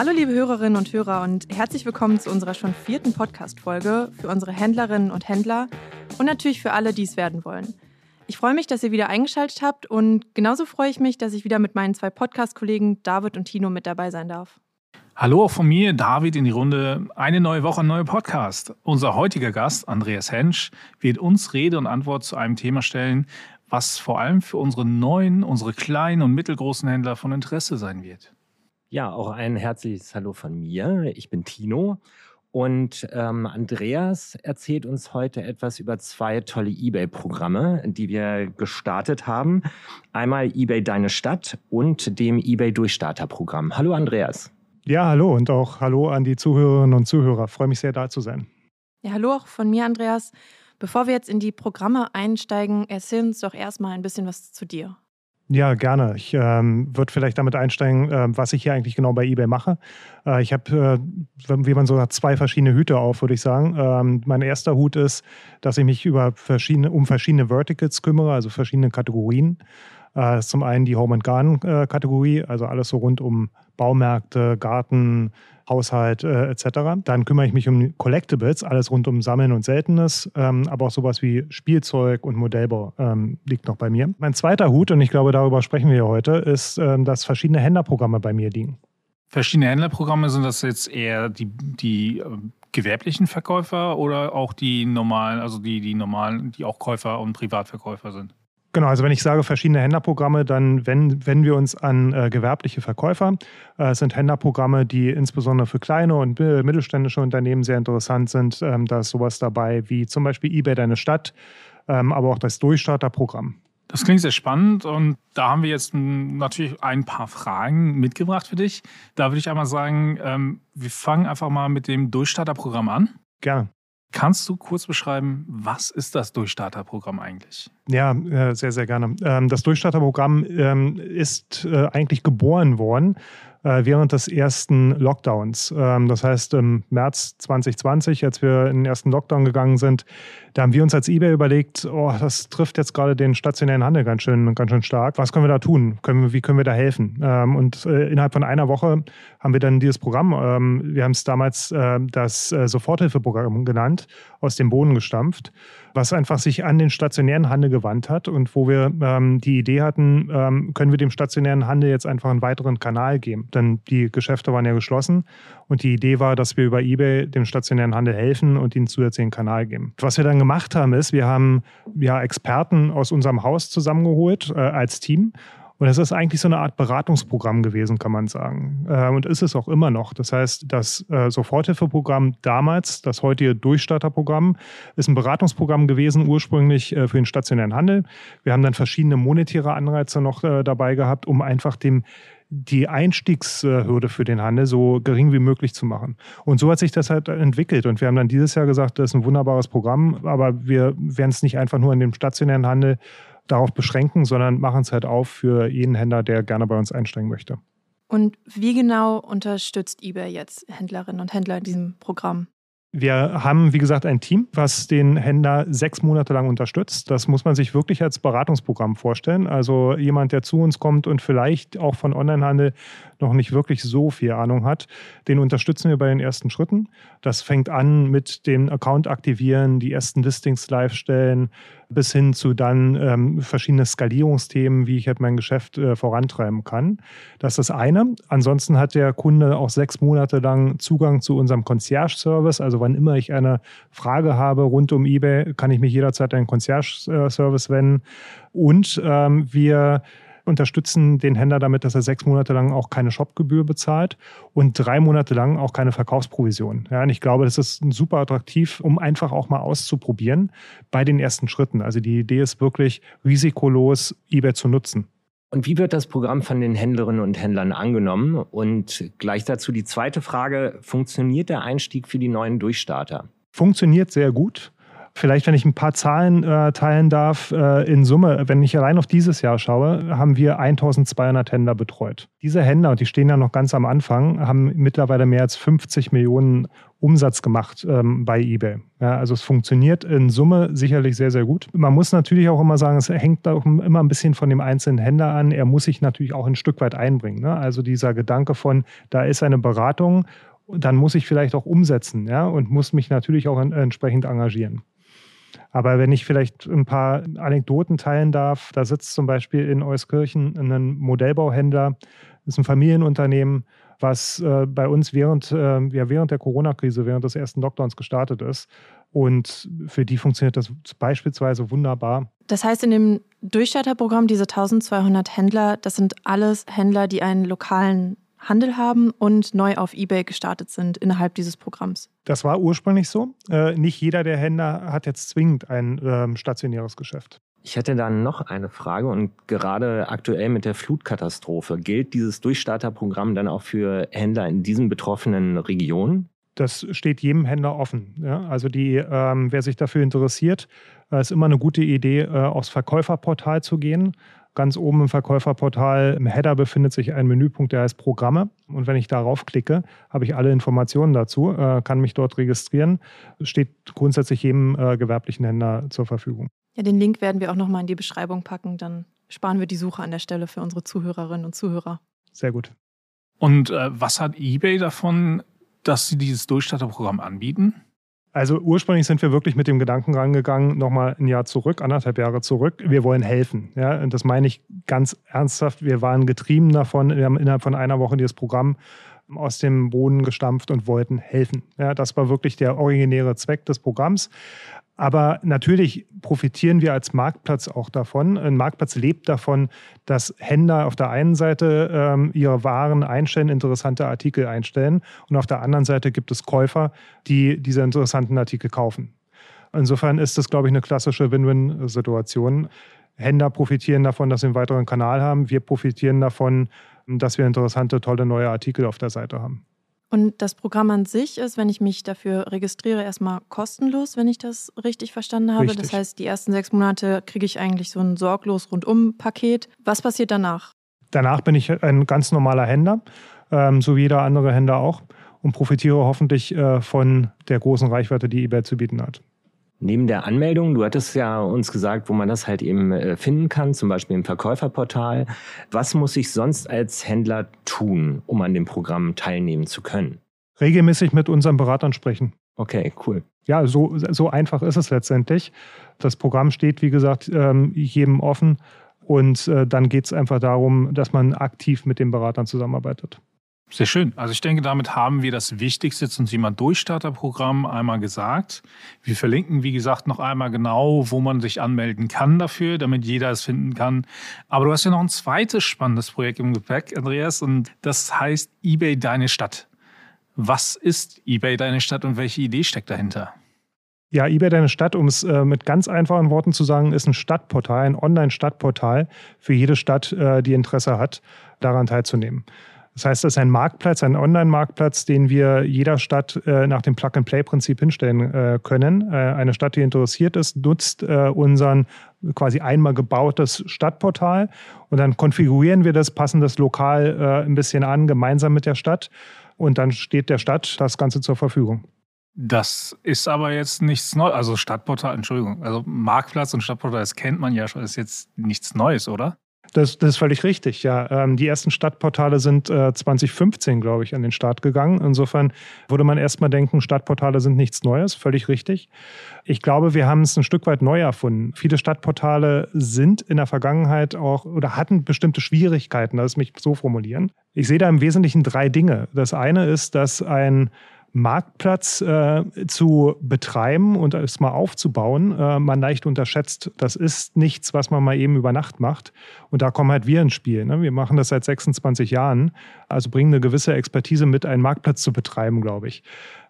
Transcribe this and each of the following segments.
Hallo liebe Hörerinnen und Hörer und herzlich willkommen zu unserer schon vierten Podcast-Folge für unsere Händlerinnen und Händler und natürlich für alle, die es werden wollen. Ich freue mich, dass ihr wieder eingeschaltet habt und genauso freue ich mich, dass ich wieder mit meinen zwei Podcast-Kollegen David und Tino mit dabei sein darf. Hallo auch von mir, David, in die Runde. Eine neue Woche, ein neuer Podcast. Unser heutiger Gast, Andreas Hensch, wird uns Rede und Antwort zu einem Thema stellen, was vor allem für unsere neuen, unsere kleinen und mittelgroßen Händler von Interesse sein wird. Ja, auch ein herzliches Hallo von mir. Ich bin Tino und ähm, Andreas erzählt uns heute etwas über zwei tolle eBay-Programme, die wir gestartet haben. Einmal eBay Deine Stadt und dem eBay Durchstarter-Programm. Hallo Andreas. Ja, hallo und auch hallo an die Zuhörerinnen und Zuhörer. freue mich sehr, da zu sein. Ja, hallo auch von mir, Andreas. Bevor wir jetzt in die Programme einsteigen, erzähl uns doch erstmal ein bisschen was zu dir. Ja, gerne. Ich ähm, würde vielleicht damit einsteigen, äh, was ich hier eigentlich genau bei eBay mache. Äh, ich habe, äh, wie man so sagt, zwei verschiedene Hüte auf, würde ich sagen. Ähm, mein erster Hut ist, dass ich mich über verschiedene, um verschiedene Verticals kümmere, also verschiedene Kategorien. Äh, zum einen die Home and Garden äh, Kategorie, also alles so rund um Baumärkte, Garten, Haushalt äh, etc. Dann kümmere ich mich um Collectibles, alles rund um Sammeln und Seltenes, ähm, aber auch sowas wie Spielzeug und Modellbau ähm, liegt noch bei mir. Mein zweiter Hut, und ich glaube, darüber sprechen wir heute, ist, ähm, dass verschiedene Händlerprogramme bei mir liegen. Verschiedene Händlerprogramme sind das jetzt eher die, die äh, gewerblichen Verkäufer oder auch die normalen, also die, die normalen, die auch Käufer und Privatverkäufer sind? Genau, also wenn ich sage verschiedene Händlerprogramme, dann wenden, wenden wir uns an äh, gewerbliche Verkäufer. Äh, es sind Händlerprogramme, die insbesondere für kleine und mittelständische Unternehmen sehr interessant sind. Ähm, da ist sowas dabei wie zum Beispiel eBay Deine Stadt, ähm, aber auch das Durchstarterprogramm. Das klingt sehr spannend und da haben wir jetzt natürlich ein paar Fragen mitgebracht für dich. Da würde ich einmal sagen, ähm, wir fangen einfach mal mit dem Durchstarterprogramm an. Gerne. Kannst du kurz beschreiben, was ist das Durchstarterprogramm eigentlich? Ja, äh, sehr, sehr gerne. Ähm, das Durchstarterprogramm ähm, ist äh, eigentlich geboren worden während des ersten Lockdowns. Ähm, das heißt, im März 2020, als wir in den ersten Lockdown gegangen sind, da haben wir uns als eBay überlegt, oh, das trifft jetzt gerade den stationären Handel ganz schön, ganz schön stark. Was können wir da tun? Können wie können wir da helfen? Ähm, und äh, innerhalb von einer Woche haben wir dann dieses Programm, ähm, wir haben es damals äh, das äh, Soforthilfeprogramm genannt, aus dem Boden gestampft was einfach sich an den stationären Handel gewandt hat und wo wir ähm, die Idee hatten, ähm, können wir dem stationären Handel jetzt einfach einen weiteren Kanal geben. Denn die Geschäfte waren ja geschlossen und die Idee war, dass wir über eBay dem stationären Handel helfen und ihnen zusätzlichen Kanal geben. Was wir dann gemacht haben, ist, wir haben ja Experten aus unserem Haus zusammengeholt äh, als Team und es ist eigentlich so eine Art Beratungsprogramm gewesen, kann man sagen. Äh, und ist es auch immer noch. Das heißt, das äh, Soforthilfeprogramm damals, das heutige Durchstarterprogramm, ist ein Beratungsprogramm gewesen, ursprünglich äh, für den stationären Handel. Wir haben dann verschiedene monetäre Anreize noch dabei gehabt, um einfach dem die Einstiegshürde für den Handel so gering wie möglich zu machen. Und so hat sich das halt entwickelt. Und wir haben dann dieses Jahr gesagt, das ist ein wunderbares Programm, aber wir werden es nicht einfach nur in dem stationären Handel darauf beschränken, sondern machen es halt auf für jeden Händler, der gerne bei uns einsteigen möchte. Und wie genau unterstützt eBay jetzt Händlerinnen und Händler in diesem Programm? Wir haben, wie gesagt, ein Team, was den Händler sechs Monate lang unterstützt. Das muss man sich wirklich als Beratungsprogramm vorstellen. Also jemand, der zu uns kommt und vielleicht auch von Onlinehandel noch nicht wirklich so viel Ahnung hat, den unterstützen wir bei den ersten Schritten. Das fängt an mit dem Account aktivieren, die ersten Listings live stellen, bis hin zu dann ähm, verschiedene Skalierungsthemen, wie ich halt mein Geschäft äh, vorantreiben kann. Das ist das eine. Ansonsten hat der Kunde auch sechs Monate lang Zugang zu unserem Concierge-Service. Also wann immer ich eine Frage habe rund um eBay, kann ich mich jederzeit an den Concierge-Service wenden. Und ähm, wir unterstützen den Händler damit, dass er sechs Monate lang auch keine Shopgebühr bezahlt und drei Monate lang auch keine Verkaufsprovision. Ja, und ich glaube, das ist super attraktiv, um einfach auch mal auszuprobieren bei den ersten Schritten. Also die Idee ist wirklich risikolos eBay zu nutzen. Und wie wird das Programm von den Händlerinnen und Händlern angenommen? Und gleich dazu die zweite Frage, funktioniert der Einstieg für die neuen Durchstarter? Funktioniert sehr gut. Vielleicht, wenn ich ein paar Zahlen äh, teilen darf, äh, in Summe, wenn ich allein auf dieses Jahr schaue, haben wir 1200 Händler betreut. Diese Händler, und die stehen ja noch ganz am Anfang, haben mittlerweile mehr als 50 Millionen Umsatz gemacht ähm, bei eBay. Ja, also es funktioniert in Summe sicherlich sehr, sehr gut. Man muss natürlich auch immer sagen, es hängt auch immer ein bisschen von dem einzelnen Händler an. Er muss sich natürlich auch ein Stück weit einbringen. Ne? Also dieser Gedanke von, da ist eine Beratung, dann muss ich vielleicht auch umsetzen ja? und muss mich natürlich auch entsprechend engagieren. Aber wenn ich vielleicht ein paar Anekdoten teilen darf, da sitzt zum Beispiel in Euskirchen ein Modellbauhändler, ist ein Familienunternehmen, was äh, bei uns während, äh, ja, während der Corona-Krise, während des ersten Lockdowns gestartet ist. Und für die funktioniert das beispielsweise wunderbar. Das heißt, in dem Durchstarterprogramm, diese 1200 Händler, das sind alles Händler, die einen lokalen Handel haben und neu auf eBay gestartet sind innerhalb dieses Programms. Das war ursprünglich so. Äh, nicht jeder der Händler hat jetzt zwingend ein äh, stationäres Geschäft. Ich hätte dann noch eine Frage und gerade aktuell mit der Flutkatastrophe gilt dieses Durchstarterprogramm dann auch für Händler in diesen betroffenen Regionen? Das steht jedem Händler offen. Ja? Also die, ähm, wer sich dafür interessiert, äh, ist immer eine gute Idee, äh, aufs Verkäuferportal zu gehen. Ganz oben im Verkäuferportal im Header befindet sich ein Menüpunkt, der heißt Programme. Und wenn ich darauf klicke, habe ich alle Informationen dazu, äh, kann mich dort registrieren. Steht grundsätzlich jedem äh, gewerblichen Händler zur Verfügung. Ja, den Link werden wir auch nochmal in die Beschreibung packen. Dann sparen wir die Suche an der Stelle für unsere Zuhörerinnen und Zuhörer. Sehr gut. Und äh, was hat eBay davon, dass sie dieses Durchstarterprogramm anbieten? Also ursprünglich sind wir wirklich mit dem Gedanken rangegangen, nochmal ein Jahr zurück, anderthalb Jahre zurück. Wir wollen helfen. Ja, und das meine ich ganz ernsthaft. Wir waren getrieben davon. Wir haben innerhalb von einer Woche dieses Programm aus dem Boden gestampft und wollten helfen. Ja, das war wirklich der originäre Zweck des Programms. Aber natürlich profitieren wir als Marktplatz auch davon. Ein Marktplatz lebt davon, dass Händler auf der einen Seite ähm, ihre Waren einstellen, interessante Artikel einstellen und auf der anderen Seite gibt es Käufer, die diese interessanten Artikel kaufen. Insofern ist das, glaube ich, eine klassische Win-Win-Situation. Händler profitieren davon, dass sie einen weiteren Kanal haben. Wir profitieren davon, dass wir interessante, tolle neue Artikel auf der Seite haben. Und das Programm an sich ist, wenn ich mich dafür registriere, erstmal kostenlos, wenn ich das richtig verstanden habe. Richtig. Das heißt, die ersten sechs Monate kriege ich eigentlich so ein sorglos Rundum-Paket. Was passiert danach? Danach bin ich ein ganz normaler Händler, ähm, so wie jeder andere Händler auch, und profitiere hoffentlich äh, von der großen Reichweite, die eBay zu bieten hat. Neben der Anmeldung, du hattest ja uns gesagt, wo man das halt eben äh, finden kann, zum Beispiel im Verkäuferportal. Was muss ich sonst als Händler tun, um an dem Programm teilnehmen zu können? Regelmäßig mit unseren Beratern sprechen. Okay, cool. Ja, so, so einfach ist es letztendlich. Das Programm steht, wie gesagt, ähm, jedem offen. Und äh, dann geht es einfach darum, dass man aktiv mit den Beratern zusammenarbeitet. Sehr schön. Also ich denke, damit haben wir das Wichtigste zum Thema Durchstarterprogramm einmal gesagt. Wir verlinken, wie gesagt, noch einmal genau, wo man sich anmelden kann dafür, damit jeder es finden kann. Aber du hast ja noch ein zweites spannendes Projekt im Gepäck, Andreas, und das heißt eBay Deine Stadt. Was ist eBay Deine Stadt und welche Idee steckt dahinter? Ja, eBay Deine Stadt, um es äh, mit ganz einfachen Worten zu sagen, ist ein Stadtportal, ein Online-Stadtportal für jede Stadt, äh, die Interesse hat, daran teilzunehmen. Das heißt, es ist ein Marktplatz, ein Online-Marktplatz, den wir jeder Stadt äh, nach dem Plug-and-Play-Prinzip hinstellen äh, können. Äh, eine Stadt, die interessiert ist, nutzt äh, unseren quasi einmal gebautes Stadtportal und dann konfigurieren wir das, passen das lokal äh, ein bisschen an, gemeinsam mit der Stadt und dann steht der Stadt das Ganze zur Verfügung. Das ist aber jetzt nichts Neues. Also Stadtportal, Entschuldigung, also Marktplatz und Stadtportal, das kennt man ja schon, ist jetzt nichts Neues, oder? Das, das ist völlig richtig, ja. Ähm, die ersten Stadtportale sind äh, 2015, glaube ich, an den Start gegangen. Insofern würde man erstmal denken, Stadtportale sind nichts Neues, völlig richtig. Ich glaube, wir haben es ein Stück weit neu erfunden. Viele Stadtportale sind in der Vergangenheit auch oder hatten bestimmte Schwierigkeiten, lass mich so formulieren. Ich sehe da im Wesentlichen drei Dinge. Das eine ist, dass ein Marktplatz äh, zu betreiben und es mal aufzubauen, äh, man leicht unterschätzt. Das ist nichts, was man mal eben über Nacht macht. Und da kommen halt wir ins Spiel. Ne? Wir machen das seit 26 Jahren, also bringen eine gewisse Expertise mit, einen Marktplatz zu betreiben, glaube ich.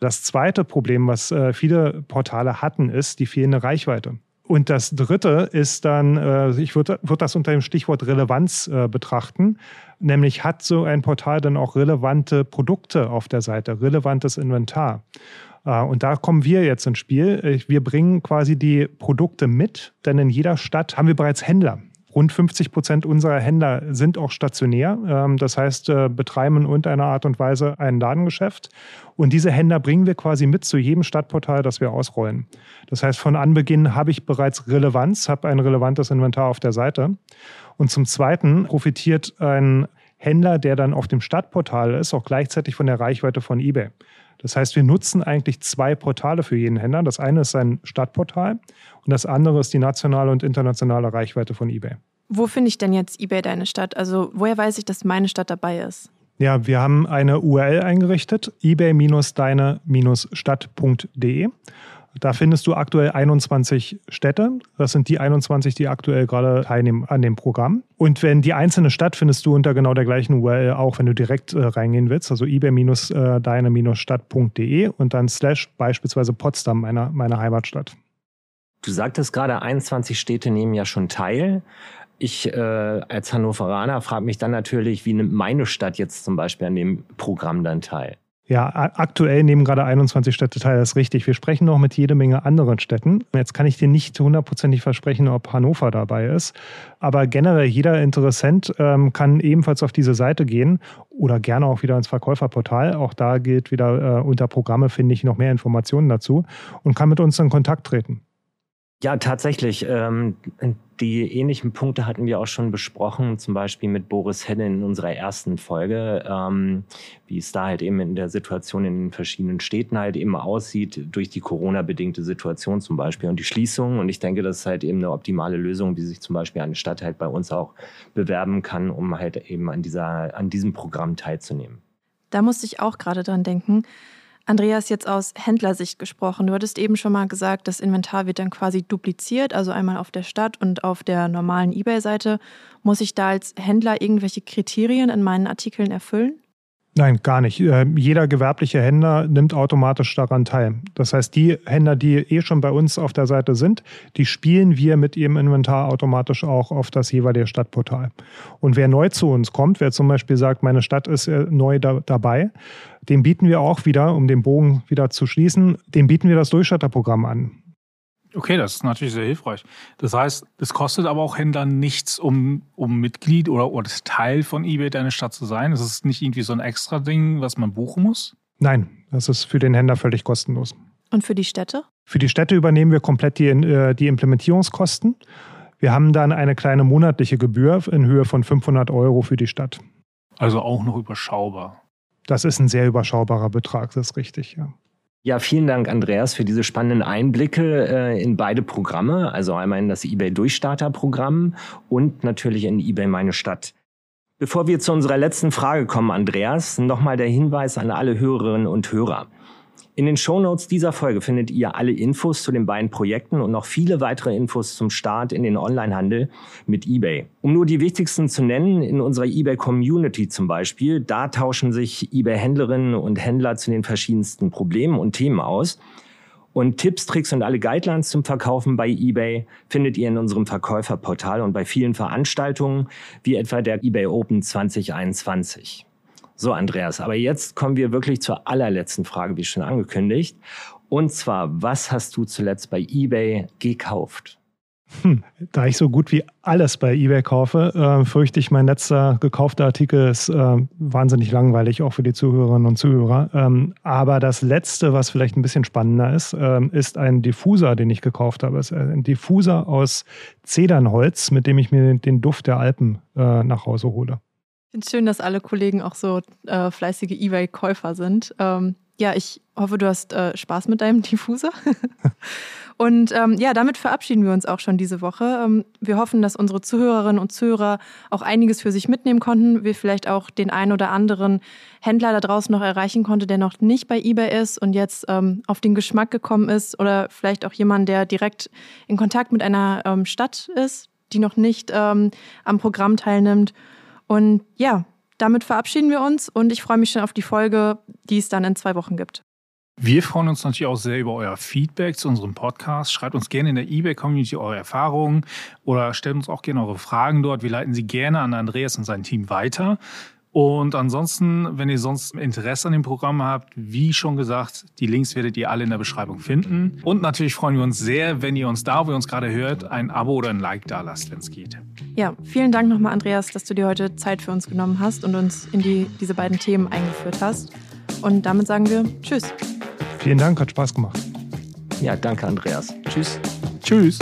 Das zweite Problem, was äh, viele Portale hatten, ist die fehlende Reichweite. Und das Dritte ist dann, äh, ich würde würd das unter dem Stichwort Relevanz äh, betrachten, nämlich hat so ein Portal dann auch relevante Produkte auf der Seite, relevantes Inventar. Äh, und da kommen wir jetzt ins Spiel. Wir bringen quasi die Produkte mit, denn in jeder Stadt haben wir bereits Händler. Rund 50 Prozent unserer Händler sind auch stationär. Ähm, das heißt, äh, betreiben in irgendeiner Art und Weise ein Ladengeschäft. Und diese Händler bringen wir quasi mit zu jedem Stadtportal, das wir ausrollen. Das heißt, von Anbeginn habe ich bereits Relevanz, habe ein relevantes Inventar auf der Seite. Und zum Zweiten profitiert ein Händler, der dann auf dem Stadtportal ist, auch gleichzeitig von der Reichweite von eBay. Das heißt, wir nutzen eigentlich zwei Portale für jeden Händler. Das eine ist sein Stadtportal und das andere ist die nationale und internationale Reichweite von eBay. Wo finde ich denn jetzt eBay deine Stadt? Also woher weiß ich, dass meine Stadt dabei ist? Ja, wir haben eine URL eingerichtet, ebay-deine-stadt.de. Da findest du aktuell 21 Städte. Das sind die 21, die aktuell gerade teilnehmen an dem Programm. Und wenn die einzelne Stadt findest du unter genau der gleichen URL auch, wenn du direkt äh, reingehen willst, also ebay-deine-stadt.de und dann slash beispielsweise Potsdam, meiner, meiner Heimatstadt. Du sagtest gerade, 21 Städte nehmen ja schon teil. Ich äh, als Hannoveraner frage mich dann natürlich, wie nimmt meine Stadt jetzt zum Beispiel an dem Programm dann teil? Ja, aktuell nehmen gerade 21 Städte teil, das ist richtig. Wir sprechen noch mit jede Menge anderen Städten. Jetzt kann ich dir nicht hundertprozentig versprechen, ob Hannover dabei ist. Aber generell jeder Interessent ähm, kann ebenfalls auf diese Seite gehen oder gerne auch wieder ins Verkäuferportal. Auch da gilt wieder äh, unter Programme finde ich noch mehr Informationen dazu und kann mit uns in Kontakt treten. Ja, tatsächlich. Ähm, die ähnlichen Punkte hatten wir auch schon besprochen, zum Beispiel mit Boris Henne in unserer ersten Folge, ähm, wie es da halt eben in der Situation in den verschiedenen Städten halt eben aussieht, durch die Corona-bedingte Situation zum Beispiel und die Schließung. Und ich denke, das ist halt eben eine optimale Lösung, wie sich zum Beispiel eine Stadt halt bei uns auch bewerben kann, um halt eben an, dieser, an diesem Programm teilzunehmen. Da musste ich auch gerade dran denken. Andreas, jetzt aus Händlersicht gesprochen. Du hattest eben schon mal gesagt, das Inventar wird dann quasi dupliziert, also einmal auf der Stadt und auf der normalen eBay-Seite. Muss ich da als Händler irgendwelche Kriterien in meinen Artikeln erfüllen? Nein, gar nicht. Äh, jeder gewerbliche Händler nimmt automatisch daran teil. Das heißt, die Händler, die eh schon bei uns auf der Seite sind, die spielen wir mit ihrem Inventar automatisch auch auf das jeweilige Stadtportal. Und wer neu zu uns kommt, wer zum Beispiel sagt, meine Stadt ist äh, neu da, dabei, dem bieten wir auch wieder, um den Bogen wieder zu schließen, dem bieten wir das Durchstatterprogramm an. Okay, das ist natürlich sehr hilfreich. Das heißt, es kostet aber auch Händlern nichts, um, um Mitglied oder, oder Teil von eBay deine Stadt zu sein. Es ist nicht irgendwie so ein extra Ding, was man buchen muss? Nein, das ist für den Händler völlig kostenlos. Und für die Städte? Für die Städte übernehmen wir komplett die, äh, die Implementierungskosten. Wir haben dann eine kleine monatliche Gebühr in Höhe von 500 Euro für die Stadt. Also auch noch überschaubar. Das ist ein sehr überschaubarer Betrag, das ist richtig, ja. Ja, vielen Dank, Andreas, für diese spannenden Einblicke äh, in beide Programme, also einmal in das eBay Durchstarter-Programm und natürlich in eBay Meine Stadt. Bevor wir zu unserer letzten Frage kommen, Andreas, nochmal der Hinweis an alle Hörerinnen und Hörer. In den Shownotes dieser Folge findet ihr alle Infos zu den beiden Projekten und noch viele weitere Infos zum Start in den Onlinehandel mit eBay. Um nur die wichtigsten zu nennen, in unserer eBay-Community zum Beispiel, da tauschen sich eBay-Händlerinnen und Händler zu den verschiedensten Problemen und Themen aus. Und Tipps, Tricks und alle Guidelines zum Verkaufen bei eBay findet ihr in unserem Verkäuferportal und bei vielen Veranstaltungen, wie etwa der eBay Open 2021. So, Andreas, aber jetzt kommen wir wirklich zur allerletzten Frage, wie schon angekündigt. Und zwar, was hast du zuletzt bei eBay gekauft? Hm, da ich so gut wie alles bei eBay kaufe, äh, fürchte ich, mein letzter gekaufter Artikel ist äh, wahnsinnig langweilig, auch für die Zuhörerinnen und Zuhörer. Ähm, aber das letzte, was vielleicht ein bisschen spannender ist, äh, ist ein Diffuser, den ich gekauft habe. Es ist ein Diffuser aus Zedernholz, mit dem ich mir den Duft der Alpen äh, nach Hause hole. Ich finde es schön, dass alle Kollegen auch so äh, fleißige Ebay-Käufer sind. Ähm, ja, ich hoffe, du hast äh, Spaß mit deinem Diffuser. und ähm, ja, damit verabschieden wir uns auch schon diese Woche. Ähm, wir hoffen, dass unsere Zuhörerinnen und Zuhörer auch einiges für sich mitnehmen konnten. Wir vielleicht auch den einen oder anderen Händler da draußen noch erreichen konnte, der noch nicht bei eBay ist und jetzt ähm, auf den Geschmack gekommen ist. Oder vielleicht auch jemand, der direkt in Kontakt mit einer ähm, Stadt ist, die noch nicht ähm, am Programm teilnimmt. Und ja, damit verabschieden wir uns und ich freue mich schon auf die Folge, die es dann in zwei Wochen gibt. Wir freuen uns natürlich auch sehr über euer Feedback zu unserem Podcast. Schreibt uns gerne in der eBay-Community eure Erfahrungen oder stellt uns auch gerne eure Fragen dort. Wir leiten sie gerne an Andreas und sein Team weiter. Und ansonsten, wenn ihr sonst Interesse an dem Programm habt, wie schon gesagt, die Links werdet ihr alle in der Beschreibung finden. Und natürlich freuen wir uns sehr, wenn ihr uns da, wo ihr uns gerade hört, ein Abo oder ein Like da lasst, wenn es geht. Ja, vielen Dank nochmal, Andreas, dass du dir heute Zeit für uns genommen hast und uns in die, diese beiden Themen eingeführt hast. Und damit sagen wir Tschüss. Vielen Dank, hat Spaß gemacht. Ja, danke, Andreas. Tschüss. Tschüss.